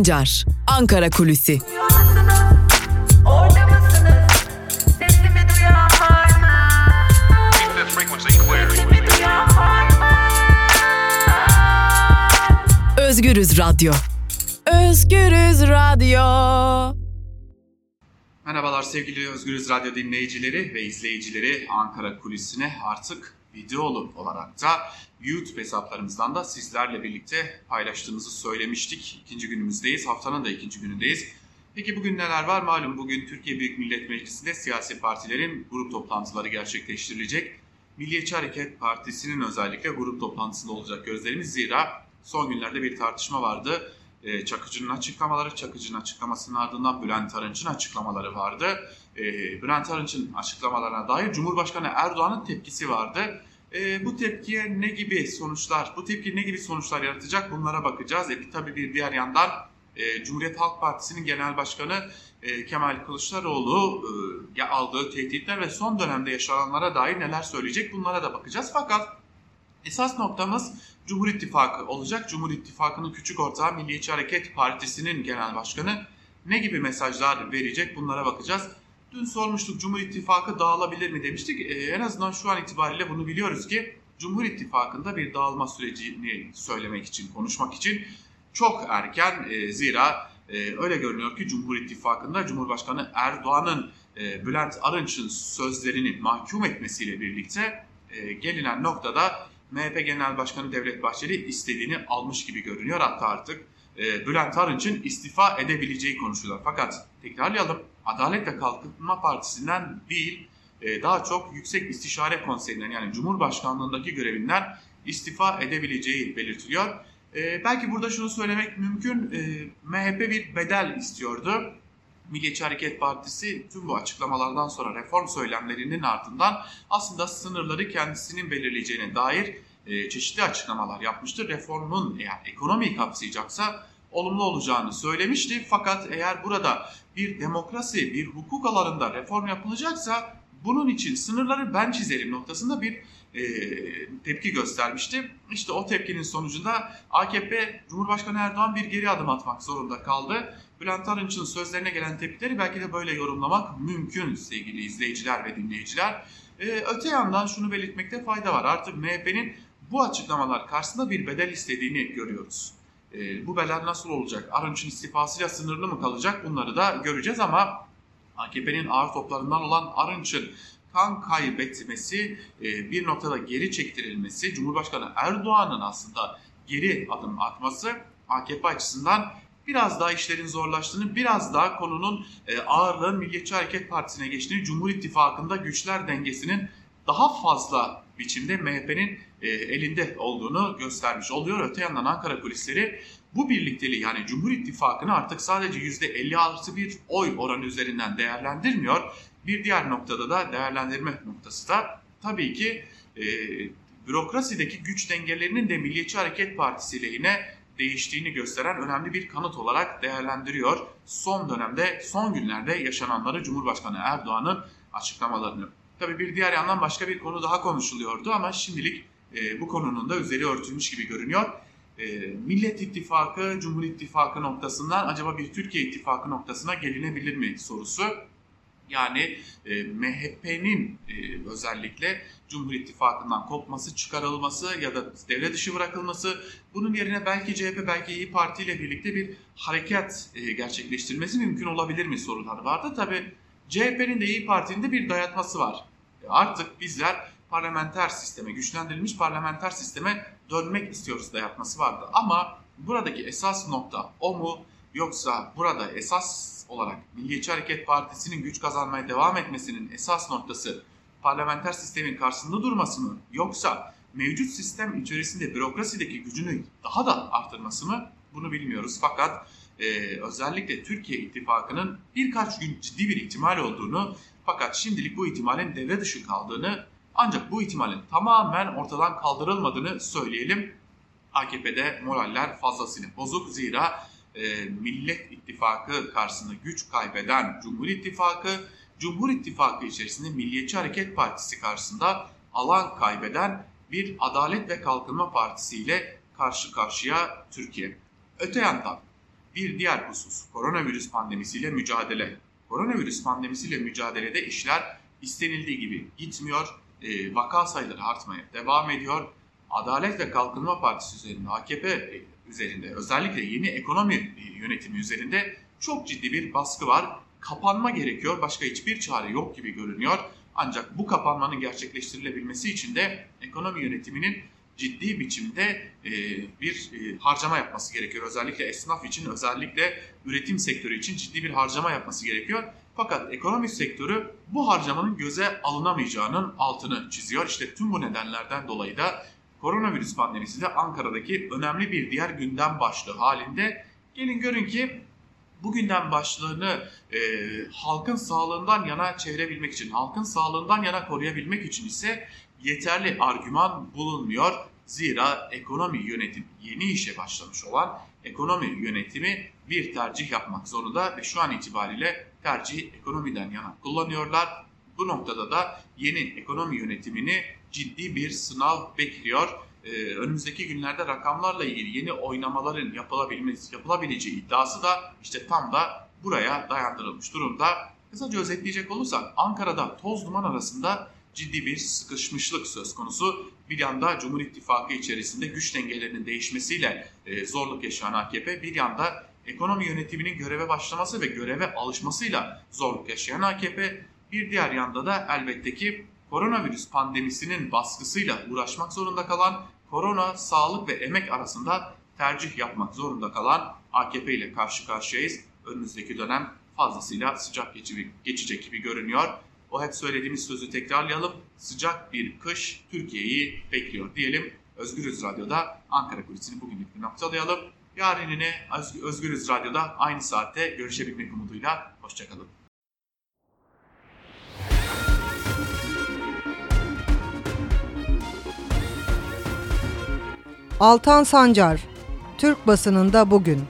Sancar, Ankara Kulüsi. Özgürüz Radyo. Özgürüz Radyo. Merhabalar sevgili Özgürüz Radyo dinleyicileri ve izleyicileri Ankara Kulisi'ne artık videolu olarak da YouTube hesaplarımızdan da sizlerle birlikte paylaştığımızı söylemiştik. İkinci günümüzdeyiz, haftanın da ikinci günündeyiz. Peki bugün neler var? Malum bugün Türkiye Büyük Millet Meclisi'nde siyasi partilerin grup toplantıları gerçekleştirilecek. Milliyetçi Hareket Partisi'nin özellikle grup toplantısında olacak gözlerimiz. Zira son günlerde bir tartışma vardı. Ee, Çakıcı'nın açıklamaları, Çakıcı'nın açıklamasının ardından Bülent Arınç'ın açıklamaları vardı. Ee, Bülent Arınç'ın açıklamalarına dair Cumhurbaşkanı Erdoğan'ın tepkisi vardı. Ee, bu tepkiye ne gibi sonuçlar, bu tepki ne gibi sonuçlar yaratacak bunlara bakacağız. E, tabii bir diğer yandan e, Cumhuriyet Halk Partisi'nin Genel Başkanı e, Kemal Kılıçdaroğlu e, aldığı tehditler ve son dönemde yaşananlara dair neler söyleyecek bunlara da bakacağız. Fakat esas noktamız Cumhur İttifakı olacak. Cumhur İttifakı'nın küçük ortağı Milliyetçi Hareket Partisi'nin Genel Başkanı ne gibi mesajlar verecek bunlara bakacağız. Dün sormuştuk Cumhur İttifakı dağılabilir mi demiştik. Ee, en azından şu an itibariyle bunu biliyoruz ki Cumhur İttifakı'nda bir dağılma sürecini söylemek için, konuşmak için çok erken. E, zira e, öyle görünüyor ki Cumhur İttifakı'nda Cumhurbaşkanı Erdoğan'ın e, Bülent Arınç'ın sözlerini mahkum etmesiyle birlikte e, gelinen noktada MHP Genel Başkanı Devlet Bahçeli istediğini almış gibi görünüyor. Hatta artık e, Bülent Arınç'ın istifa edebileceği konuşuluyor. Fakat tekrarlayalım Adalet ve Kalkınma Partisi'nden değil e, daha çok Yüksek İstişare Konseyi'nden yani Cumhurbaşkanlığındaki görevinden istifa edebileceği belirtiliyor. E, belki burada şunu söylemek mümkün. E, MHP bir bedel istiyordu. Milliyetçi Hareket Partisi tüm bu açıklamalardan sonra reform söylemlerinin ardından aslında sınırları kendisinin belirleyeceğine dair e, çeşitli açıklamalar yapmıştır. Reformun eğer ekonomiyi kapsayacaksa olumlu olacağını söylemişti. Fakat eğer burada bir demokrasi, bir hukuk alanında reform yapılacaksa bunun için sınırları ben çizerim noktasında bir e, tepki göstermişti. İşte o tepkinin sonucunda AKP Cumhurbaşkanı Erdoğan bir geri adım atmak zorunda kaldı. Bülent Arınç'ın sözlerine gelen tepkileri belki de böyle yorumlamak mümkün sevgili izleyiciler ve dinleyiciler. E, öte yandan şunu belirtmekte fayda var. Artık MHP'nin bu açıklamalar karşısında bir bedel istediğini görüyoruz. E, bu bedel nasıl olacak? Arınç'ın istifasıyla sınırlı mı kalacak? Bunları da göreceğiz ama AKP'nin ağır toplarından olan Arınç'ın kan kaybetmesi, e, bir noktada geri çektirilmesi, Cumhurbaşkanı Erdoğan'ın aslında geri adım atması AKP açısından biraz daha işlerin zorlaştığını, biraz daha konunun e, ağırlığın Milliyetçi Hareket Partisi'ne geçtiğini, Cumhur İttifakı'nda güçler dengesinin daha fazla biçimde MHP'nin e, elinde olduğunu göstermiş oluyor. Öte yandan Ankara kulisleri bu birlikteliği yani Cumhur İttifakı'nı artık sadece %50 artı bir oy oranı üzerinden değerlendirmiyor. Bir diğer noktada da değerlendirme noktası da tabii ki e, bürokrasideki güç dengelerinin de Milliyetçi Hareket Partisi lehine değiştiğini gösteren önemli bir kanıt olarak değerlendiriyor. Son dönemde, son günlerde yaşananları Cumhurbaşkanı Erdoğan'ın açıklamalarını. Tabii bir diğer yandan başka bir konu daha konuşuluyordu ama şimdilik e, bu konunun da üzeri örtülmüş gibi görünüyor. E, Millet İttifakı, Cumhur İttifakı noktasından acaba bir Türkiye İttifakı noktasına gelinebilir mi sorusu. Yani e, MHP'nin e, özellikle Cumhur İttifakı'ndan kopması, çıkarılması ya da devre dışı bırakılması bunun yerine belki CHP belki İyi Parti ile birlikte bir hareket e, gerçekleştirmesi mümkün olabilir mi soruları vardı. Tabi CHP'nin de İyi Parti'nin de bir dayatması var. E, artık bizler parlamenter sisteme, güçlendirilmiş parlamenter sisteme dönmek istiyoruz dayatması vardı. Ama buradaki esas nokta o mu yoksa burada esas olarak Milliyetçi Hareket Partisi'nin güç kazanmaya devam etmesinin esas noktası parlamenter sistemin karşısında durması mı yoksa mevcut sistem içerisinde bürokrasideki gücünü daha da artırması mı bunu bilmiyoruz. Fakat e, özellikle Türkiye ittifakının birkaç gün ciddi bir ihtimal olduğunu fakat şimdilik bu ihtimalin devre dışı kaldığını ancak bu ihtimalin tamamen ortadan kaldırılmadığını söyleyelim. AKP'de moraller fazlasıyla bozuk zira e, Millet İttifakı karşısında güç kaybeden Cumhur İttifakı, Cumhur İttifakı içerisinde Milliyetçi Hareket Partisi karşısında alan kaybeden bir Adalet ve Kalkınma Partisi ile karşı karşıya Türkiye. Öte yandan Bir diğer husus koronavirüs pandemisiyle mücadele. Koronavirüs pandemisiyle mücadelede işler istenildiği gibi gitmiyor. E, vaka sayıları artmaya devam ediyor. Adalet ve Kalkınma Partisi üzerinde, AKP üzerinde, özellikle yeni ekonomi yönetimi üzerinde çok ciddi bir baskı var. Kapanma gerekiyor, başka hiçbir çare yok gibi görünüyor. Ancak bu kapanmanın gerçekleştirilebilmesi için de ekonomi yönetiminin ciddi biçimde e, bir e, harcama yapması gerekiyor. Özellikle esnaf için, özellikle üretim sektörü için ciddi bir harcama yapması gerekiyor. Fakat ekonomi sektörü bu harcamanın göze alınamayacağının altını çiziyor. İşte tüm bu nedenlerden dolayı da koronavirüs pandemisi de Ankara'daki önemli bir diğer gündem başlığı halinde. Gelin görün ki bu gündem başlığını e, halkın sağlığından yana çevirebilmek için, halkın sağlığından yana koruyabilmek için ise yeterli argüman bulunmuyor. Zira ekonomi yönetim yeni işe başlamış olan ekonomi yönetimi bir tercih yapmak zorunda ve şu an itibariyle tercihi ekonomiden yana kullanıyorlar. Bu noktada da yeni ekonomi yönetimini ciddi bir sınav bekliyor. Ee, önümüzdeki günlerde rakamlarla ilgili yeni oynamaların yapılabilmesi, yapılabileceği iddiası da işte tam da buraya dayandırılmış durumda. Kısaca özetleyecek olursak Ankara'da toz duman arasında ciddi bir sıkışmışlık söz konusu. Bir yanda Cumhur İttifakı içerisinde güç dengelerinin değişmesiyle e, zorluk yaşayan AKP, bir yanda ekonomi yönetiminin göreve başlaması ve göreve alışmasıyla zorluk yaşayan AKP, bir diğer yanda da elbette ki koronavirüs pandemisinin baskısıyla uğraşmak zorunda kalan, korona, sağlık ve emek arasında tercih yapmak zorunda kalan AKP ile karşı karşıyayız. Önümüzdeki dönem fazlasıyla sıcak geçecek gibi görünüyor. O hep söylediğimiz sözü tekrarlayalım. Sıcak bir kış Türkiye'yi bekliyor diyelim. Özgürüz Radyo'da Ankara kulisini bugünlük bir noktalayalım. Yarın yine Özgürüz Radyo'da aynı saatte görüşebilmek umuduyla. Hoşçakalın. Altan Sancar, Türk basınında bugün.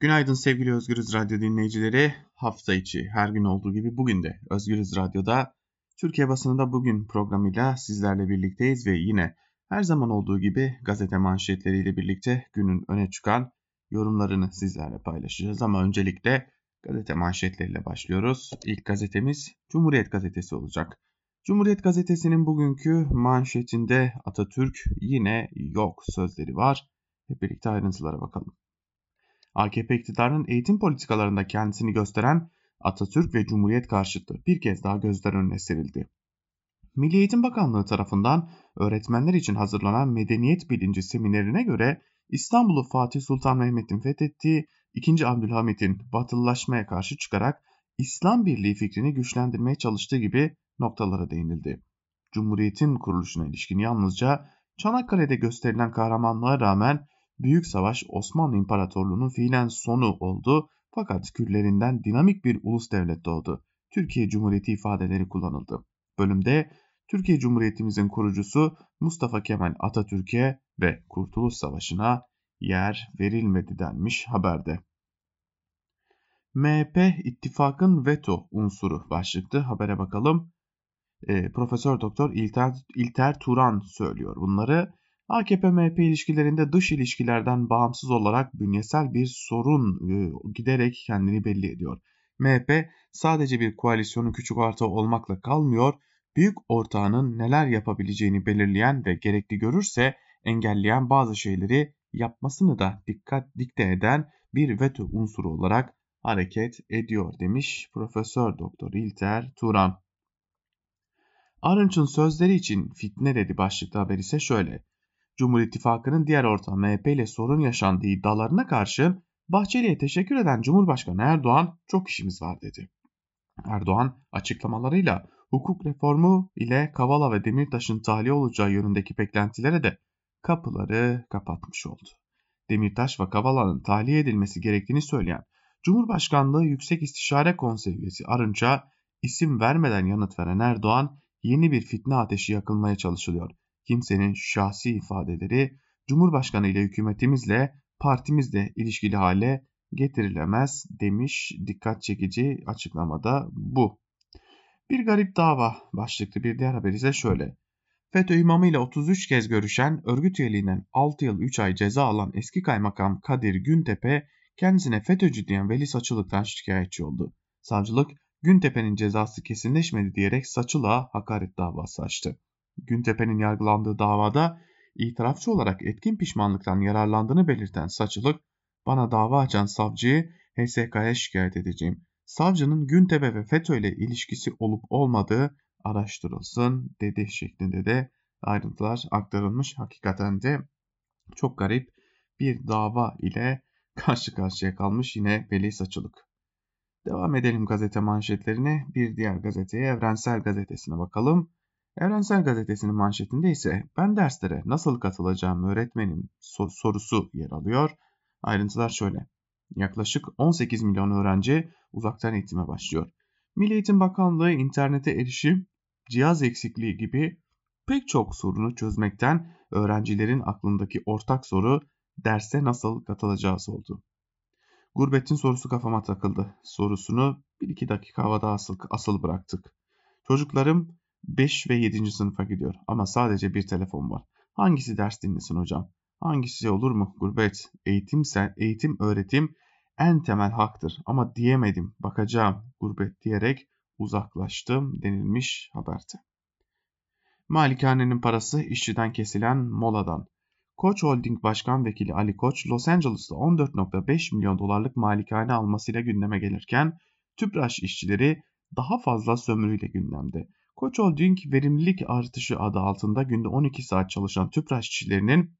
Günaydın sevgili Özgürüz Radyo dinleyicileri. Hafta içi her gün olduğu gibi bugün de Özgürüz Radyo'da Türkiye basınında bugün programıyla sizlerle birlikteyiz ve yine her zaman olduğu gibi gazete manşetleriyle birlikte günün öne çıkan yorumlarını sizlerle paylaşacağız. Ama öncelikle gazete manşetleriyle başlıyoruz. İlk gazetemiz Cumhuriyet Gazetesi olacak. Cumhuriyet Gazetesi'nin bugünkü manşetinde Atatürk yine yok sözleri var. Hep birlikte ayrıntılara bakalım. AKP iktidarının eğitim politikalarında kendisini gösteren Atatürk ve Cumhuriyet karşıtı bir kez daha gözler önüne serildi. Milli Eğitim Bakanlığı tarafından öğretmenler için hazırlanan medeniyet bilinci seminerine göre İstanbul'u Fatih Sultan Mehmet'in fethettiği 2. Abdülhamit'in batılılaşmaya karşı çıkarak İslam Birliği fikrini güçlendirmeye çalıştığı gibi noktalara değinildi. Cumhuriyet'in kuruluşuna ilişkin yalnızca Çanakkale'de gösterilen kahramanlığa rağmen Büyük Savaş Osmanlı İmparatorluğu'nun fiilen sonu oldu fakat küllerinden dinamik bir ulus devlet doğdu. Türkiye Cumhuriyeti ifadeleri kullanıldı. Bölümde Türkiye Cumhuriyetimizin kurucusu Mustafa Kemal Atatürk'e ve Kurtuluş Savaşı'na yer verilmedi denmiş haberde. MHP ittifakın veto unsuru başlıklı habere bakalım. E, Profesör Doktor İlter, İlter Turan söylüyor bunları. AKP-MHP ilişkilerinde dış ilişkilerden bağımsız olarak bünyesel bir sorun e, giderek kendini belli ediyor. MHP sadece bir koalisyonun küçük ortağı olmakla kalmıyor, büyük ortağının neler yapabileceğini belirleyen ve gerekli görürse engelleyen bazı şeyleri yapmasını da dikkat dikte eden bir veto unsuru olarak hareket ediyor demiş Profesör Doktor İlter Turan. Arınç'ın sözleri için fitne dedi başlıklı haber ise şöyle. Cumhur İttifakı'nın diğer ortağı MHP ile sorun yaşandığı iddialarına karşı Bahçeli'ye teşekkür eden Cumhurbaşkanı Erdoğan çok işimiz var dedi. Erdoğan açıklamalarıyla hukuk reformu ile Kavala ve Demirtaş'ın tahliye olacağı yönündeki beklentilere de kapıları kapatmış oldu. Demirtaş ve Kavala'nın tahliye edilmesi gerektiğini söyleyen Cumhurbaşkanlığı Yüksek İstişare Konseyi üyesi Arınç'a isim vermeden yanıt veren Erdoğan yeni bir fitne ateşi yakılmaya çalışılıyor kimsenin şahsi ifadeleri Cumhurbaşkanı ile hükümetimizle partimizle ilişkili hale getirilemez demiş dikkat çekici açıklamada bu. Bir garip dava başlıklı bir diğer haber ise şöyle. FETÖ imamıyla 33 kez görüşen, örgüt üyeliğinden 6 yıl 3 ay ceza alan eski kaymakam Kadir Güntepe kendisine FETÖ'cü diyen Veli Saçılık'tan şikayetçi oldu. Savcılık Güntepe'nin cezası kesinleşmedi diyerek Saçılık'a hakaret davası açtı. Güntepe'nin yargılandığı davada itirafçı olarak etkin pişmanlıktan yararlandığını belirten Saçılık, bana dava açan savcıyı HSK'ya şikayet edeceğim. Savcının Güntepe ve FETÖ ile ilişkisi olup olmadığı araştırılsın dedi şeklinde de ayrıntılar aktarılmış. Hakikaten de çok garip bir dava ile karşı karşıya kalmış yine Veli Saçılık. Devam edelim gazete manşetlerine. Bir diğer gazeteye Evrensel Gazetesi'ne bakalım. Evrensel Gazetesi'nin manşetinde ise ben derslere nasıl katılacağım öğretmenim sorusu yer alıyor. Ayrıntılar şöyle. Yaklaşık 18 milyon öğrenci uzaktan eğitime başlıyor. Milli Eğitim Bakanlığı internete erişim, cihaz eksikliği gibi pek çok sorunu çözmekten öğrencilerin aklındaki ortak soru derse nasıl katılacağız oldu. Gurbetin sorusu kafama takıldı. Sorusunu 1-2 dakika havada asıl, asıl bıraktık. Çocuklarım 5 ve 7. sınıfa gidiyor ama sadece bir telefon var. Hangisi ders dinlesin hocam? Hangisi olur mu? Gurbet, eğitimse, eğitim, öğretim en temel haktır ama diyemedim, bakacağım gurbet diyerek uzaklaştım denilmiş haberde. Malikanenin parası işçiden kesilen moladan. Koç Holding Başkan Vekili Ali Koç, Los Angeles'ta 14.5 milyon dolarlık malikane almasıyla gündeme gelirken, Tüpraş işçileri daha fazla sömürüyle gündemde. Koç Holding verimlilik artışı adı altında günde 12 saat çalışan Tüpraş işçilerinin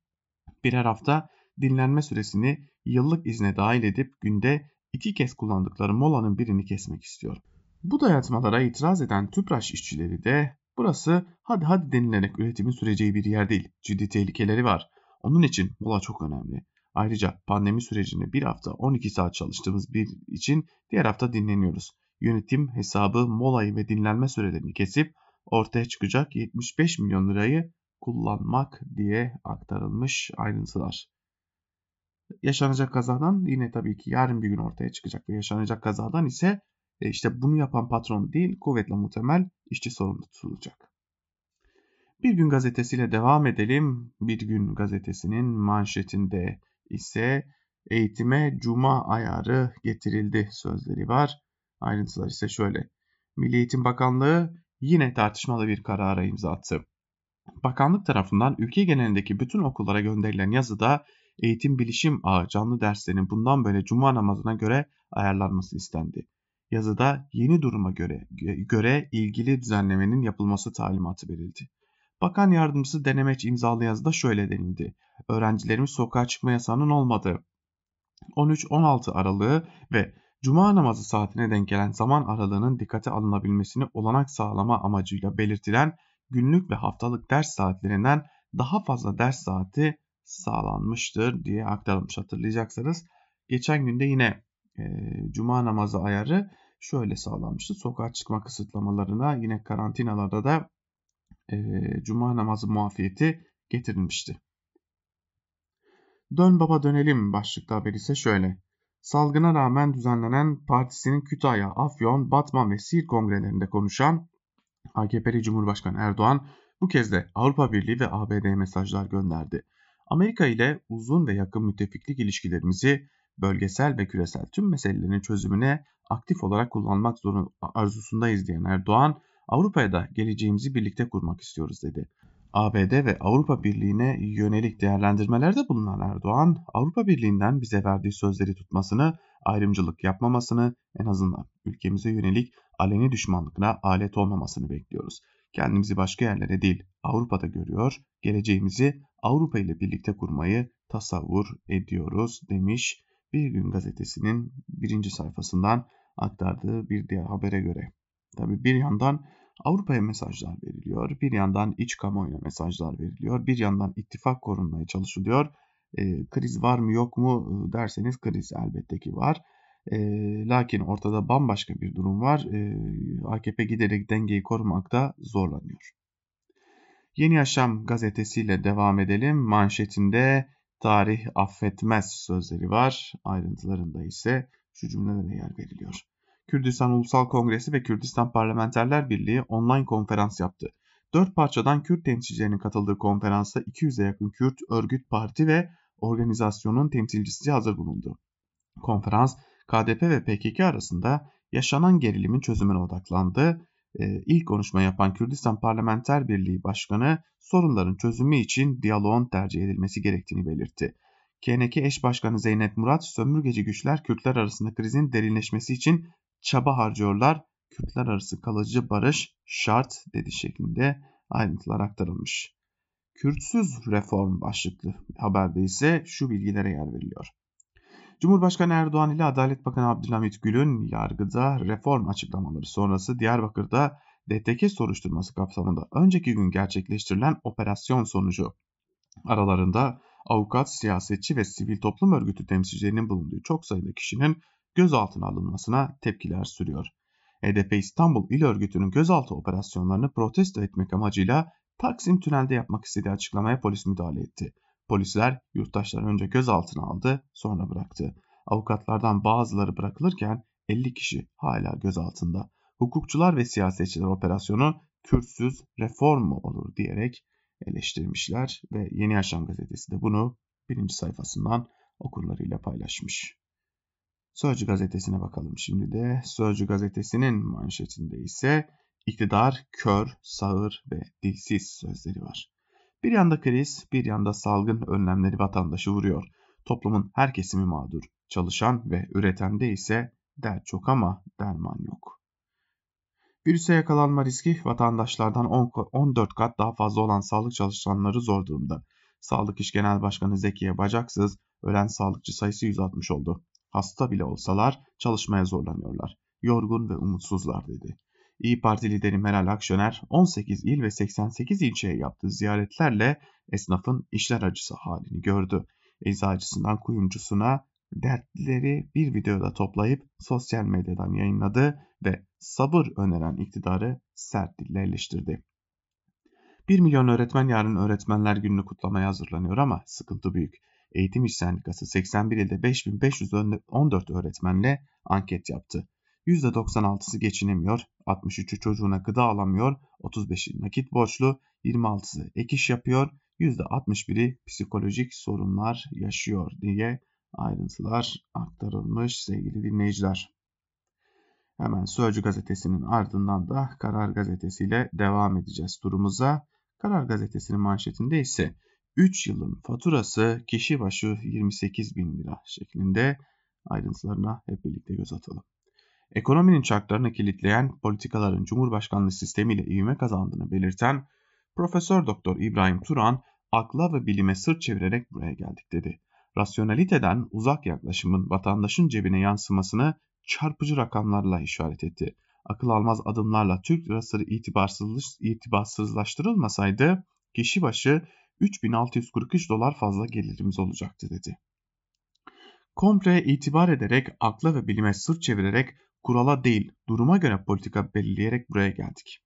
birer hafta dinlenme süresini yıllık izne dahil edip günde iki kez kullandıkları molanın birini kesmek istiyor. Bu dayatmalara itiraz eden Tüpraş işçileri de burası hadi hadi denilerek üretimin süreceği bir yer değil. Ciddi tehlikeleri var. Onun için mola çok önemli. Ayrıca pandemi sürecinde bir hafta 12 saat çalıştığımız bir için diğer hafta dinleniyoruz. Yönetim hesabı molayı ve dinlenme sürelerini kesip ortaya çıkacak 75 milyon lirayı kullanmak diye aktarılmış ayrıntılar. Yaşanacak kazadan yine tabii ki yarın bir gün ortaya çıkacak ve yaşanacak kazadan ise e, işte bunu yapan patron değil kuvvetle muhtemel işçi sorumlu tutulacak. Bir gün gazetesiyle devam edelim. Bir gün gazetesinin manşetinde ise eğitime cuma ayarı getirildi sözleri var. Ayrıntılar ise şöyle. Milli Eğitim Bakanlığı yine tartışmalı bir karara imza attı. Bakanlık tarafından ülke genelindeki bütün okullara gönderilen yazıda eğitim bilişim ağı canlı derslerinin bundan böyle cuma namazına göre ayarlanması istendi. Yazıda yeni duruma göre, göre ilgili düzenlemenin yapılması talimatı verildi. Bakan yardımcısı Denemeç imzalı yazıda şöyle denildi. Öğrencilerimiz sokağa çıkma yasağının olmadığı 13-16 aralığı ve Cuma namazı saatine denk gelen zaman aralığının dikkate alınabilmesini olanak sağlama amacıyla belirtilen günlük ve haftalık ders saatlerinden daha fazla ders saati sağlanmıştır diye aktarılmış hatırlayacaksınız. Geçen günde yine e, cuma namazı ayarı şöyle sağlanmıştı. Sokağa çıkma kısıtlamalarına yine karantinalarda da e, cuma namazı muafiyeti getirilmişti. Dön baba dönelim başlıklı haber ise şöyle. Salgına rağmen düzenlenen partisinin Kütahya, Afyon, Batman ve Siirt kongrelerinde konuşan AKP'li Cumhurbaşkanı Erdoğan bu kez de Avrupa Birliği ve ABD'ye mesajlar gönderdi. Amerika ile uzun ve yakın müttefiklik ilişkilerimizi bölgesel ve küresel tüm meselelerin çözümüne aktif olarak kullanmak zorun arzusundayız diyen Erdoğan, Avrupa'ya da geleceğimizi birlikte kurmak istiyoruz dedi. ABD ve Avrupa Birliği'ne yönelik değerlendirmelerde bulunan Erdoğan, Avrupa Birliği'nden bize verdiği sözleri tutmasını, ayrımcılık yapmamasını, en azından ülkemize yönelik aleni düşmanlıkla alet olmamasını bekliyoruz. Kendimizi başka yerlere değil Avrupa'da görüyor, geleceğimizi Avrupa ile birlikte kurmayı tasavvur ediyoruz demiş Bir Gün Gazetesi'nin birinci sayfasından aktardığı bir diğer habere göre. Tabi bir yandan Avrupa'ya mesajlar veriliyor, bir yandan iç kamuoyuna mesajlar veriliyor, bir yandan ittifak korunmaya çalışılıyor. E, kriz var mı yok mu derseniz kriz elbette ki var. E, lakin ortada bambaşka bir durum var. E, AKP giderek dengeyi korumakta zorlanıyor. Yeni Yaşam gazetesiyle devam edelim. Manşetinde tarih affetmez sözleri var. Ayrıntılarında ise şu cümlelere yer veriliyor. Kürdistan Ulusal Kongresi ve Kürdistan Parlamenterler Birliği online konferans yaptı. Dört parçadan Kürt temsilcilerinin katıldığı konferansta 200'e yakın Kürt, örgüt, parti ve organizasyonun temsilcisi hazır bulundu. Konferans, KDP ve PKK arasında yaşanan gerilimin çözümüne odaklandı. Ee, ilk konuşma yapan Kürdistan Parlamenter Birliği Başkanı sorunların çözümü için diyaloğun tercih edilmesi gerektiğini belirtti. KNK eş başkanı Zeynep Murat, sömürgeci güçler Kürtler arasında krizin derinleşmesi için çaba harcıyorlar. Kürtler arası kalıcı barış şart dedi şeklinde ayrıntılar aktarılmış. Kürtsüz reform başlıklı haberde ise şu bilgilere yer veriliyor. Cumhurbaşkanı Erdoğan ile Adalet Bakanı Abdülhamit Gül'ün yargıda reform açıklamaları sonrası Diyarbakır'da DTK soruşturması kapsamında önceki gün gerçekleştirilen operasyon sonucu aralarında avukat, siyasetçi ve sivil toplum örgütü temsilcilerinin bulunduğu çok sayıda kişinin gözaltına alınmasına tepkiler sürüyor. HDP İstanbul İl Örgütü'nün gözaltı operasyonlarını protesto etmek amacıyla Taksim Tünel'de yapmak istediği açıklamaya polis müdahale etti. Polisler yurttaşları önce gözaltına aldı, sonra bıraktı. Avukatlardan bazıları bırakılırken 50 kişi hala gözaltında. Hukukçular ve siyasetçiler operasyonu Kürtsüz reform mu olur diyerek eleştirmişler ve Yeni Yaşam gazetesi de bunu birinci sayfasından okurlarıyla paylaşmış. Sözcü gazetesine bakalım şimdi de. Sözcü gazetesinin manşetinde ise iktidar kör, sağır ve dilsiz sözleri var. Bir yanda kriz, bir yanda salgın önlemleri vatandaşı vuruyor. Toplumun her kesimi mağdur. Çalışan ve üretende ise dert çok ama derman yok. Virüse yakalanma riski vatandaşlardan 10, 14 kat daha fazla olan sağlık çalışanları zor durumda. Sağlık İş Genel Başkanı Zekiye Bacaksız, ölen sağlıkçı sayısı 160 oldu. Hasta bile olsalar çalışmaya zorlanıyorlar. Yorgun ve umutsuzlar dedi. İyi Parti lideri Meral Akşener 18 il ve 88 ilçeye yaptığı ziyaretlerle esnafın işler acısı halini gördü. Eczacısından kuyumcusuna dertleri bir videoda toplayıp sosyal medyadan yayınladı ve sabır öneren iktidarı sert dille eleştirdi. 1 milyon öğretmen yarın Öğretmenler Günü'nü kutlamaya hazırlanıyor ama sıkıntı büyük. Eğitim İş Sendikası 81 ilde 5514 öğretmenle anket yaptı. %96'sı geçinemiyor, 63'ü çocuğuna gıda alamıyor, 35'i nakit borçlu, 26'sı ek iş yapıyor, %61'i psikolojik sorunlar yaşıyor diye ayrıntılar aktarılmış sevgili dinleyiciler. Hemen Sözcü gazetesinin ardından da Karar gazetesiyle devam edeceğiz turumuza. Karar gazetesinin manşetinde ise 3 yılın faturası kişi başı 28 bin lira şeklinde ayrıntılarına hep birlikte göz atalım. Ekonominin çarklarını kilitleyen politikaların Cumhurbaşkanlığı sistemiyle ivme kazandığını belirten Profesör Doktor İbrahim Turan akla ve bilime sırt çevirerek buraya geldik dedi. Rasyonaliteden uzak yaklaşımın vatandaşın cebine yansımasını çarpıcı rakamlarla işaret etti. Akıl almaz adımlarla Türk lirası itibarsız, itibarsızlaştırılmasaydı kişi başı 3643 dolar fazla gelirimiz olacaktı dedi. Komple itibar ederek, akla ve bilime sırt çevirerek, kurala değil, duruma göre politika belirleyerek buraya geldik.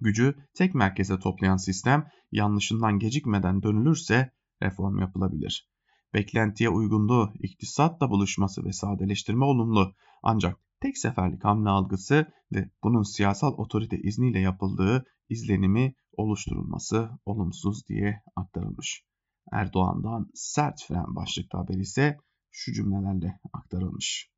Gücü tek merkeze toplayan sistem yanlışından gecikmeden dönülürse reform yapılabilir. Beklentiye uygunluğu, iktisatla buluşması ve sadeleştirme olumlu ancak tek seferlik hamle algısı ve bunun siyasal otorite izniyle yapıldığı izlenimi oluşturulması olumsuz diye aktarılmış. Erdoğan'dan sert fren başlıklı haber ise şu cümlelerle aktarılmış.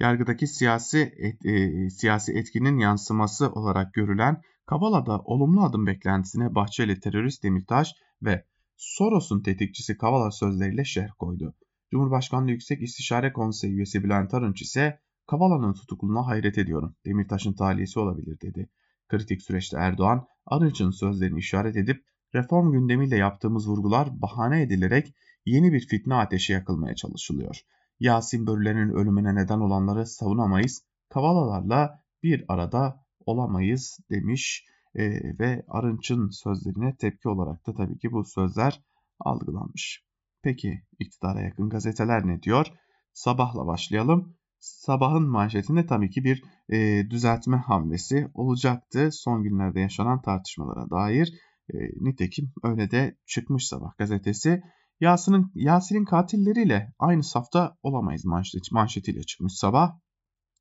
Yargıdaki siyasi et, e, siyasi etkinin yansıması olarak görülen Kavala'da olumlu adım beklentisine Bahçeli terörist Demirtaş ve Soros'un tetikçisi Kavala sözleriyle şerh koydu. Cumhurbaşkanlığı Yüksek İstişare Konseyi üyesi Bülent Arınç ise Kavala'nın tutukluluğuna hayret ediyorum. Demirtaş'ın taliyesi olabilir dedi. Kritik süreçte Erdoğan, Arınç'ın sözlerini işaret edip reform gündemiyle yaptığımız vurgular bahane edilerek yeni bir fitne ateşi yakılmaya çalışılıyor. Yasin Börüler'in ölümüne neden olanları savunamayız, Kavalalarla bir arada olamayız demiş e, ve Arınç'ın sözlerine tepki olarak da tabii ki bu sözler algılanmış. Peki iktidara yakın gazeteler ne diyor? Sabahla başlayalım. Sabahın manşetinde tabii ki bir e, düzeltme hamlesi olacaktı son günlerde yaşanan tartışmalara dair. E, nitekim öyle de çıkmış sabah gazetesi. Yasin'in Yasin'in katilleriyle aynı safta olamayız manşet, manşetiyle çıkmış sabah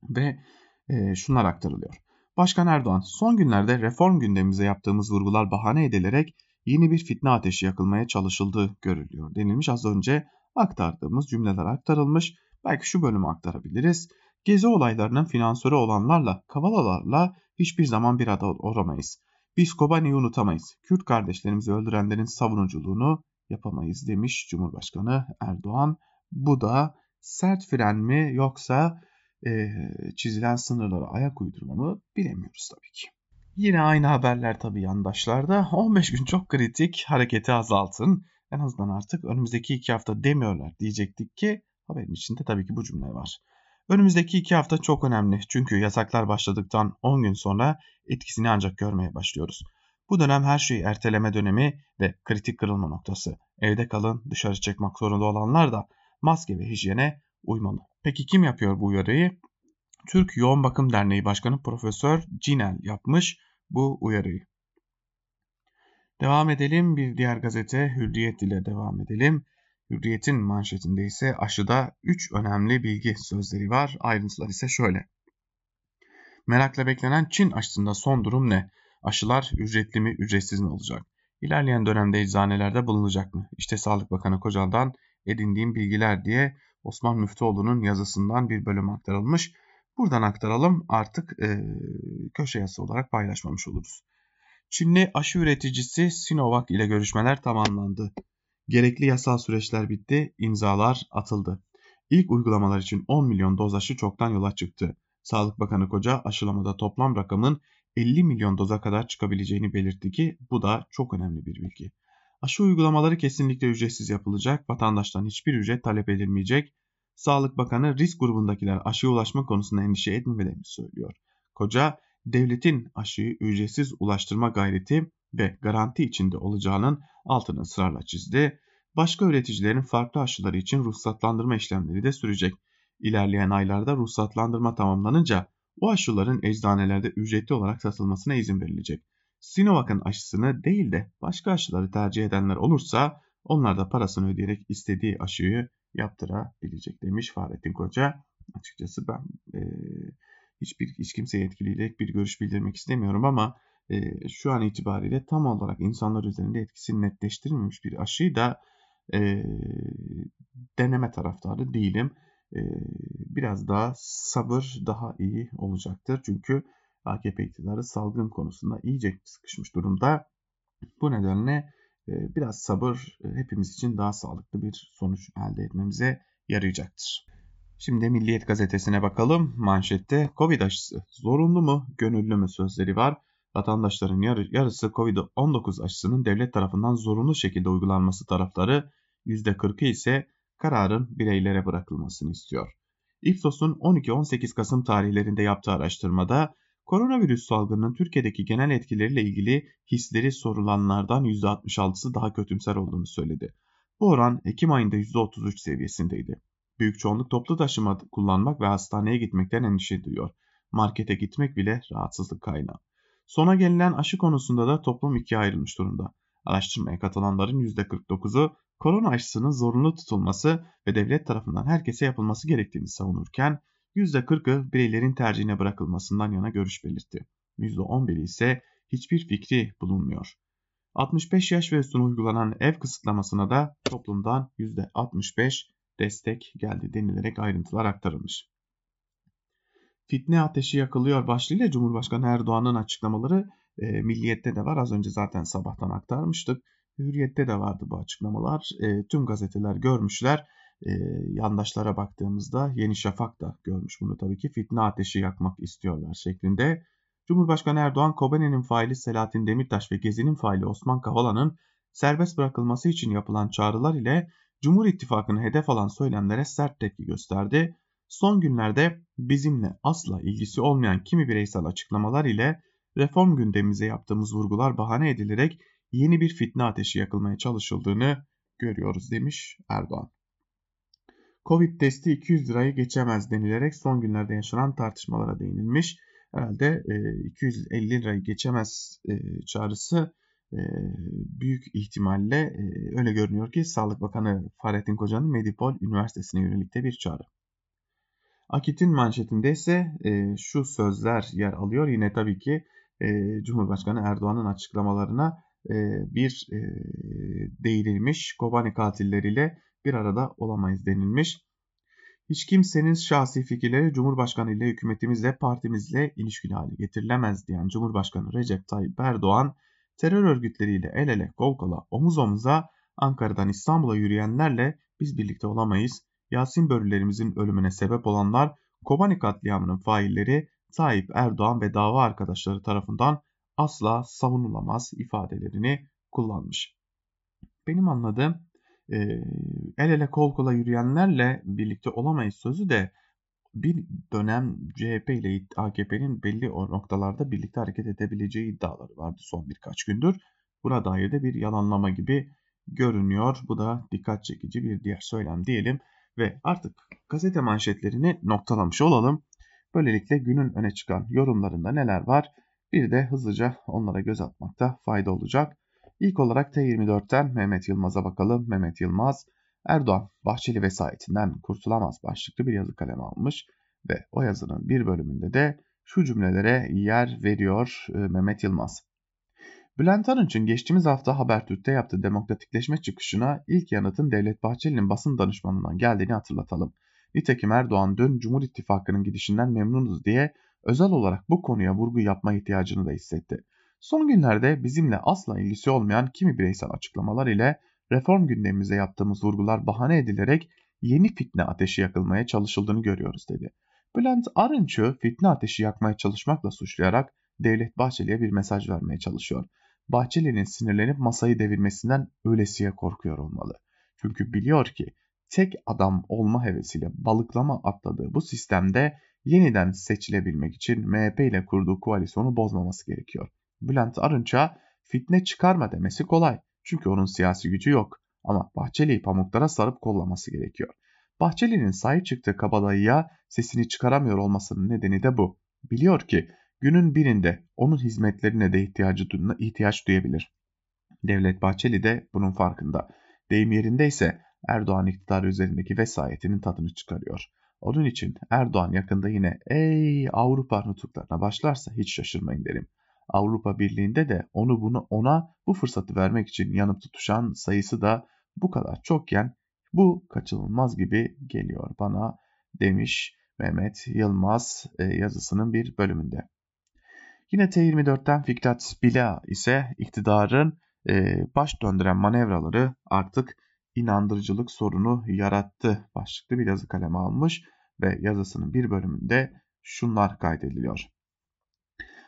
ve e, şunlar aktarılıyor. Başkan Erdoğan son günlerde reform gündemimize yaptığımız vurgular bahane edilerek yeni bir fitne ateşi yakılmaya çalışıldığı görülüyor denilmiş. Az önce aktardığımız cümleler aktarılmış. Belki şu bölümü aktarabiliriz. Gezi olaylarının finansörü olanlarla, kavalalarla hiçbir zaman bir arada olamayız. Biz Kobani'yi unutamayız. Kürt kardeşlerimizi öldürenlerin savunuculuğunu yapamayız demiş Cumhurbaşkanı Erdoğan. Bu da sert fren mi yoksa e, çizilen sınırlara ayak uydurma mı bilemiyoruz tabii ki. Yine aynı haberler tabii yandaşlarda. 15 gün çok kritik hareketi azaltın. En azından artık önümüzdeki iki hafta demiyorlar diyecektik ki haberin içinde tabii ki bu cümle var. Önümüzdeki iki hafta çok önemli çünkü yasaklar başladıktan 10 gün sonra etkisini ancak görmeye başlıyoruz. Bu dönem her şeyi erteleme dönemi ve kritik kırılma noktası. Evde kalın, dışarı çıkmak zorunda olanlar da maske ve hijyene uymalı. Peki kim yapıyor bu uyarıyı? Türk Yoğun Bakım Derneği Başkanı Profesör Cinel yapmış bu uyarıyı. Devam edelim bir diğer gazete Hürriyet ile devam edelim. Hürriyet'in manşetinde ise aşıda 3 önemli bilgi sözleri var. Ayrıntılar ise şöyle. Merakla beklenen Çin aşısında son durum ne? Aşılar ücretli mi ücretsiz mi olacak? İlerleyen dönemde eczanelerde bulunacak mı? İşte Sağlık Bakanı Kocal'dan edindiğim bilgiler diye Osman Müftüoğlu'nun yazısından bir bölüm aktarılmış. Buradan aktaralım artık e, köşe yazısı olarak paylaşmamış oluruz. Çinli aşı üreticisi Sinovac ile görüşmeler tamamlandı. Gerekli yasal süreçler bitti, imzalar atıldı. İlk uygulamalar için 10 milyon doz aşı çoktan yola çıktı. Sağlık Bakanı Koca aşılamada toplam rakamın 50 milyon doza kadar çıkabileceğini belirtti ki bu da çok önemli bir bilgi. Aşı uygulamaları kesinlikle ücretsiz yapılacak, vatandaştan hiçbir ücret talep edilmeyecek. Sağlık Bakanı risk grubundakiler aşıya ulaşma konusunda endişe etmemelerini söylüyor. Koca, devletin aşıyı ücretsiz ulaştırma gayreti ve garanti içinde olacağının altını ısrarla çizdi. Başka üreticilerin farklı aşıları için ruhsatlandırma işlemleri de sürecek. İlerleyen aylarda ruhsatlandırma tamamlanınca o aşıların eczanelerde ücretli olarak satılmasına izin verilecek. Sinovac'ın aşısını değil de başka aşıları tercih edenler olursa onlar da parasını ödeyerek istediği aşıyı yaptırabilecek demiş Fahrettin Koca. Açıkçası ben e, hiçbir hiç kimseye etkileyerek bir görüş bildirmek istemiyorum ama e, şu an itibariyle tam olarak insanlar üzerinde etkisini netleştirilmemiş bir aşıyı da e, deneme taraftarı değilim. E, biraz daha sabır daha iyi olacaktır. Çünkü AKP iktidarı salgın konusunda iyice sıkışmış durumda. Bu nedenle e, biraz sabır e, hepimiz için daha sağlıklı bir sonuç elde etmemize yarayacaktır. Şimdi Milliyet gazetesine bakalım. Manşette Covid aşısı zorunlu mu, gönüllü mü sözleri var. Vatandaşların yarı, yarısı Covid-19 aşısının devlet tarafından zorunlu şekilde uygulanması taraftarı, %40'ı ise kararın bireylere bırakılmasını istiyor. Ipsos'un 12-18 Kasım tarihlerinde yaptığı araştırmada koronavirüs salgınının Türkiye'deki genel etkileriyle ilgili hisleri sorulanlardan %66'sı daha kötümser olduğunu söyledi. Bu oran Ekim ayında %33 seviyesindeydi. Büyük çoğunluk toplu taşıma kullanmak ve hastaneye gitmekten endişe duyuyor. Markete gitmek bile rahatsızlık kaynağı. Sona gelinen aşı konusunda da toplum ikiye ayrılmış durumda. Araştırmaya katılanların %49'u korona aşısının zorunlu tutulması ve devlet tarafından herkese yapılması gerektiğini savunurken %40'ı bireylerin tercihine bırakılmasından yana görüş belirtti. %11'i ise hiçbir fikri bulunmuyor. 65 yaş ve üstüne uygulanan ev kısıtlamasına da toplumdan %65 destek geldi denilerek ayrıntılar aktarılmış. Fitne ateşi yakılıyor başlığıyla Cumhurbaşkanı Erdoğan'ın açıklamaları e, Milliyet'te de var. Az önce zaten sabahtan aktarmıştık. Hürriyet'te de vardı bu açıklamalar. E, tüm gazeteler görmüşler. E, yandaşlara baktığımızda Yeni Şafak da görmüş bunu tabii ki. Fitne ateşi yakmak istiyorlar şeklinde. Cumhurbaşkanı Erdoğan, Kobani'nin faili Selahattin Demirtaş ve Gezi'nin faili Osman Kavala'nın serbest bırakılması için yapılan çağrılar ile Cumhur İttifakı'nı hedef alan söylemlere sert tepki gösterdi. Son günlerde bizimle asla ilgisi olmayan kimi bireysel açıklamalar ile reform gündemimize yaptığımız vurgular bahane edilerek yeni bir fitne ateşi yakılmaya çalışıldığını görüyoruz demiş Erdoğan. Covid testi 200 lirayı geçemez denilerek son günlerde yaşanan tartışmalara değinilmiş. Herhalde 250 lirayı geçemez çağrısı e, büyük ihtimalle e, öyle görünüyor ki Sağlık Bakanı Fahrettin Koca'nın Medipol Üniversitesi'ne yönelik de bir çağrı. Akit'in manşetinde ise e, şu sözler yer alıyor. Yine tabii ki e, Cumhurbaşkanı Erdoğan'ın açıklamalarına e, bir e, değinilmiş. Kobani katilleriyle bir arada olamayız denilmiş. Hiç kimsenin şahsi fikirleri Cumhurbaşkanı ile hükümetimizle partimizle ilişkili hale getirilemez diyen Cumhurbaşkanı Recep Tayyip Erdoğan terör örgütleriyle el ele kol kola omuz omuza Ankara'dan İstanbul'a yürüyenlerle biz birlikte olamayız. Yasin börülerimizin ölümüne sebep olanlar Kobani katliamının failleri Tayyip Erdoğan ve dava arkadaşları tarafından asla savunulamaz ifadelerini kullanmış. Benim anladığım e, el ele kol kola yürüyenlerle birlikte olamayız sözü de bir dönem CHP ile AKP'nin belli o noktalarda birlikte hareket edebileceği iddiaları vardı son birkaç gündür. Buna dair de bir yalanlama gibi görünüyor. Bu da dikkat çekici bir diğer söylem diyelim ve artık gazete manşetlerini noktalamış olalım. Böylelikle günün öne çıkan yorumlarında neler var? Bir de hızlıca onlara göz atmakta fayda olacak. İlk olarak T24'ten Mehmet Yılmaz'a bakalım. Mehmet Yılmaz, Erdoğan Bahçeli vesayetinden kurtulamaz başlıklı bir yazı kaleme almış ve o yazının bir bölümünde de şu cümlelere yer veriyor e, Mehmet Yılmaz. Bülent Arınç'ın geçtiğimiz hafta Habertürk'te yaptığı demokratikleşme çıkışına ilk yanıtın Devlet Bahçeli'nin basın danışmanından geldiğini hatırlatalım. Nitekim Erdoğan dün Cumhur İttifakı'nın gidişinden memnunuz diye özel olarak bu konuya vurgu yapma ihtiyacını da hissetti. Son günlerde bizimle asla ilgisi olmayan kimi bireysel açıklamalar ile reform gündemimize yaptığımız vurgular bahane edilerek yeni fitne ateşi yakılmaya çalışıldığını görüyoruz dedi. Bülent Arınç'ı fitne ateşi yakmaya çalışmakla suçlayarak Devlet Bahçeli'ye bir mesaj vermeye çalışıyor. Bahçeli'nin sinirlenip masayı devirmesinden öylesiye korkuyor olmalı. Çünkü biliyor ki tek adam olma hevesiyle balıklama atladığı bu sistemde yeniden seçilebilmek için MHP ile kurduğu koalisyonu bozmaması gerekiyor. Bülent Arınç'a fitne çıkarma demesi kolay. Çünkü onun siyasi gücü yok. Ama Bahçeli'yi pamuklara sarıp kollaması gerekiyor. Bahçeli'nin sahip çıktığı kabadayıya sesini çıkaramıyor olmasının nedeni de bu. Biliyor ki günün birinde onun hizmetlerine de ihtiyacı ihtiyaç duyabilir. Devlet Bahçeli de bunun farkında. Deyim yerindeyse Erdoğan iktidarı üzerindeki vesayetinin tadını çıkarıyor. Onun için Erdoğan yakında yine ey Avrupa nutuklarına başlarsa hiç şaşırmayın derim. Avrupa Birliği'nde de onu bunu ona bu fırsatı vermek için yanıp tutuşan sayısı da bu kadar çokken bu kaçınılmaz gibi geliyor bana demiş Mehmet Yılmaz e, yazısının bir bölümünde. Yine T24'ten Fikret Bila ise iktidarın e, baş döndüren manevraları artık inandırıcılık sorunu yarattı başlıklı bir yazı kaleme almış ve yazısının bir bölümünde şunlar kaydediliyor.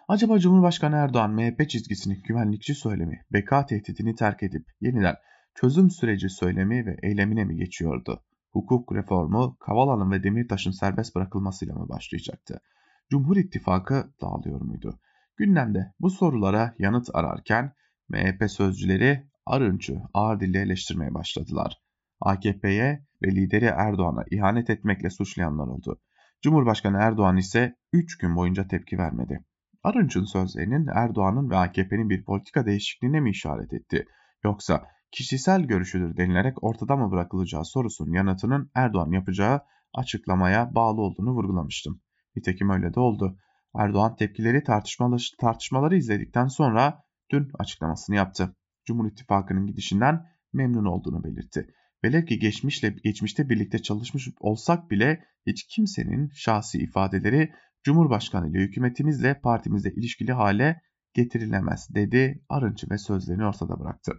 Acaba Cumhurbaşkanı Erdoğan MHP çizgisini güvenlikçi söylemi, beka tehditini terk edip yeniden çözüm süreci söylemi ve eylemine mi geçiyordu? Hukuk reformu Kavala'nın ve Demirtaş'ın serbest bırakılmasıyla mı başlayacaktı? Cumhur İttifakı dağılıyor muydu? Gündemde bu sorulara yanıt ararken MHP sözcüleri Arınç'ı ağır dille eleştirmeye başladılar. AKP'ye ve lideri Erdoğan'a ihanet etmekle suçlayanlar oldu. Cumhurbaşkanı Erdoğan ise 3 gün boyunca tepki vermedi. Arınç'ın sözlerinin Erdoğan'ın ve AKP'nin bir politika değişikliğine mi işaret etti? Yoksa kişisel görüşüdür denilerek ortada mı bırakılacağı sorusunun yanıtının Erdoğan yapacağı açıklamaya bağlı olduğunu vurgulamıştım. Nitekim öyle de oldu. Erdoğan tepkileri tartışmaları, tartışmaları izledikten sonra dün açıklamasını yaptı. Cumhur İttifakı'nın gidişinden memnun olduğunu belirtti. Velev ki geçmişle geçmişte birlikte çalışmış olsak bile hiç kimsenin şahsi ifadeleri Cumhurbaşkanı ile hükümetimizle partimizle ilişkili hale getirilemez dedi Arınçı ve sözlerini ortada bıraktı.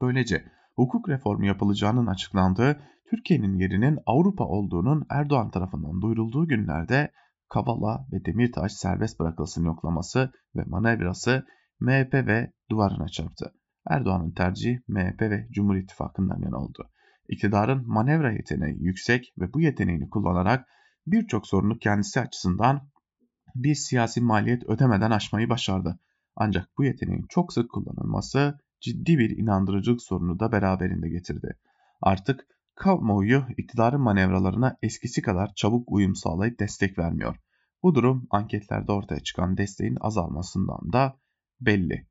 Böylece hukuk reformu yapılacağının açıklandığı Türkiye'nin yerinin Avrupa olduğunun Erdoğan tarafından duyurulduğu günlerde Kavala ve Demirtaş serbest bırakılsın yoklaması ve manevrası MHP ve duvarına çarptı. Erdoğan'ın tercihi MHP ve Cumhur İttifakı'ndan yana oldu. İktidarın manevra yeteneği yüksek ve bu yeteneğini kullanarak birçok sorunu kendisi açısından bir siyasi maliyet ödemeden aşmayı başardı. Ancak bu yeteneğin çok sık kullanılması ciddi bir inandırıcılık sorunu da beraberinde getirdi. Artık kamuoyu iktidarın manevralarına eskisi kadar çabuk uyum sağlayıp destek vermiyor. Bu durum anketlerde ortaya çıkan desteğin azalmasından da belli.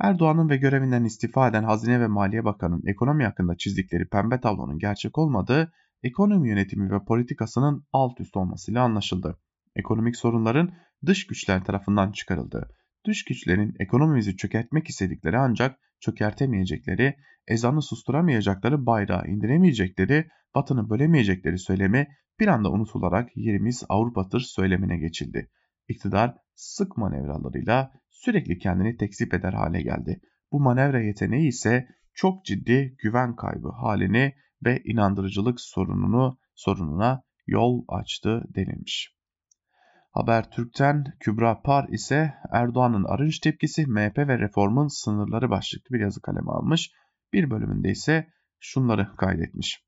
Erdoğan'ın ve görevinden istifa eden Hazine ve Maliye Bakanı'nın ekonomi hakkında çizdikleri pembe tablonun gerçek olmadığı, ekonomi yönetimi ve politikasının alt üst olmasıyla anlaşıldı. Ekonomik sorunların dış güçler tarafından çıkarıldığı, dış güçlerin ekonomimizi çökertmek istedikleri ancak çökertemeyecekleri, ezanı susturamayacakları, bayrağı indiremeyecekleri, batını bölemeyecekleri söylemi bir anda unutularak yerimiz Avrupadır söylemine geçildi. İktidar sık manevralarıyla sürekli kendini tekzip eder hale geldi. Bu manevra yeteneği ise çok ciddi güven kaybı halini ve inandırıcılık sorununu sorununa yol açtı denilmiş. Habertürk'ten Kübra Par ise Erdoğan'ın arınç tepkisi MHP ve reformun sınırları başlıklı bir yazı kaleme almış. Bir bölümünde ise şunları kaydetmiş.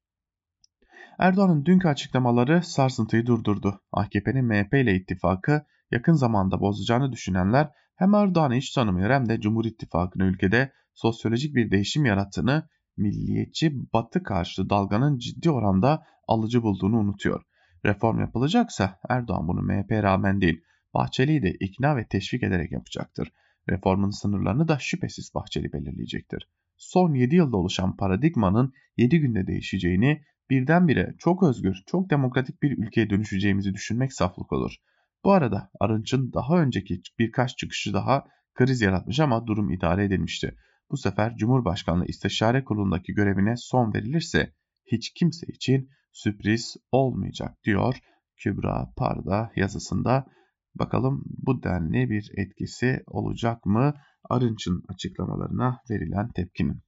Erdoğan'ın dünkü açıklamaları sarsıntıyı durdurdu. AKP'nin MHP ile ittifakı yakın zamanda bozacağını düşünenler hem Erdoğan'ı hiç tanımıyor hem de Cumhur İttifakı'nın ülkede sosyolojik bir değişim yarattığını, milliyetçi batı karşıtı dalganın ciddi oranda alıcı bulduğunu unutuyor. Reform yapılacaksa Erdoğan bunu MHP'ye rağmen değil, Bahçeli'yi de ikna ve teşvik ederek yapacaktır. Reformun sınırlarını da şüphesiz Bahçeli belirleyecektir. Son 7 yılda oluşan paradigmanın 7 günde değişeceğini, birdenbire çok özgür, çok demokratik bir ülkeye dönüşeceğimizi düşünmek saflık olur. Bu arada Arınç'ın daha önceki birkaç çıkışı daha kriz yaratmış ama durum idare edilmişti. Bu sefer Cumhurbaşkanlığı İstişare Kurulu'ndaki görevine son verilirse hiç kimse için sürpriz olmayacak diyor Kübra Parda yazısında. Bakalım bu denli bir etkisi olacak mı Arınç'ın açıklamalarına verilen tepkinin.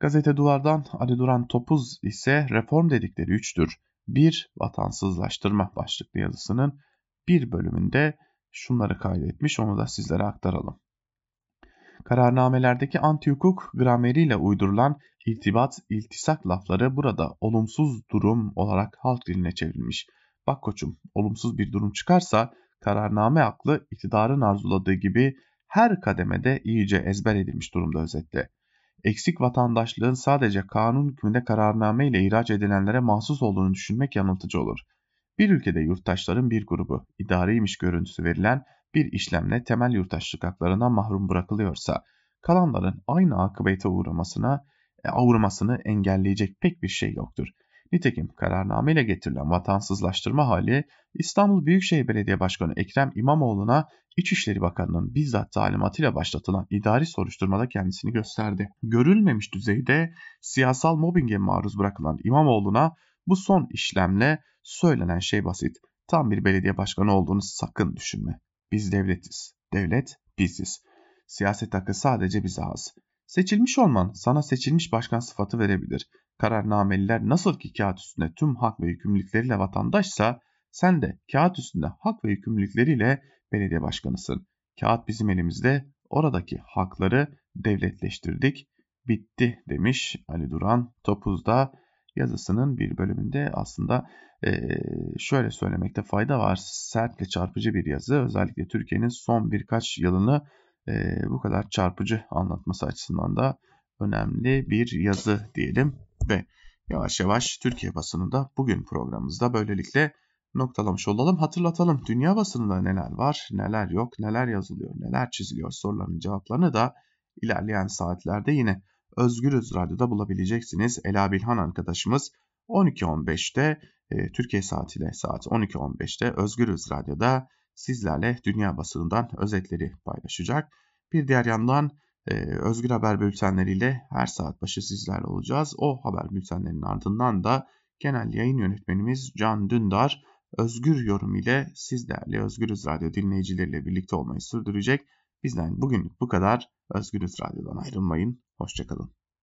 Gazete Duvar'dan Ali Duran Topuz ise reform dedikleri üçtür. Bir, vatansızlaştırma başlıklı yazısının bir bölümünde şunları kaydetmiş onu da sizlere aktaralım. Kararnamelerdeki anti-hukuk grameriyle uydurulan iltibat, iltisak lafları burada olumsuz durum olarak halk diline çevrilmiş. Bak koçum, olumsuz bir durum çıkarsa kararname aklı iktidarın arzuladığı gibi her kademede iyice ezber edilmiş durumda özetle. Eksik vatandaşlığın sadece kanun hükmünde kararname ile ihraç edilenlere mahsus olduğunu düşünmek yanıltıcı olur. Bir ülkede yurttaşların bir grubu idariymiş görüntüsü verilen bir işlemle temel yurttaşlık haklarından mahrum bırakılıyorsa kalanların aynı akıbete uğramasına e, uğramasını engelleyecek pek bir şey yoktur. Nitekim kararname ile getirilen vatansızlaştırma hali İstanbul Büyükşehir Belediye Başkanı Ekrem İmamoğlu'na İçişleri Bakanı'nın bizzat talimatıyla başlatılan idari soruşturmada kendisini gösterdi. Görülmemiş düzeyde siyasal mobbinge maruz bırakılan İmamoğlu'na bu son işlemle söylenen şey basit. Tam bir belediye başkanı olduğunu sakın düşünme. Biz devletiz. Devlet biziz. Siyaset hakkı sadece bize az. Seçilmiş olman sana seçilmiş başkan sıfatı verebilir. Kararnameliler nasıl ki kağıt üstünde tüm hak ve yükümlülükleriyle vatandaşsa sen de kağıt üstünde hak ve yükümlülükleriyle belediye başkanısın. Kağıt bizim elimizde. Oradaki hakları devletleştirdik. Bitti demiş Ali Duran Topuz'da yazısının bir bölümünde aslında şöyle söylemekte fayda var. Sert ve çarpıcı bir yazı. Özellikle Türkiye'nin son birkaç yılını bu kadar çarpıcı anlatması açısından da önemli bir yazı diyelim ve yavaş yavaş Türkiye basınında bugün programımızda böylelikle noktalamış olalım. Hatırlatalım dünya basınında neler var, neler yok, neler yazılıyor, neler çiziliyor soruların cevaplarını da ilerleyen saatlerde yine Özgürüz Radyo'da bulabileceksiniz. Ela Bilhan arkadaşımız 12.15'te e, Türkiye saatiyle saat 12.15'te Özgürüz Radyo'da sizlerle dünya basınından özetleri paylaşacak. Bir diğer yandan e, Özgür Haber bültenleriyle her saat başı sizlerle olacağız. O haber bültenlerinin ardından da genel yayın yönetmenimiz Can Dündar özgür yorum ile siz değerli Özgürüz Radyo dinleyicileriyle birlikte olmayı sürdürecek. Bizden bugünlük bu kadar. Özgürüz Radyo'dan ayrılmayın. Hoşçakalın.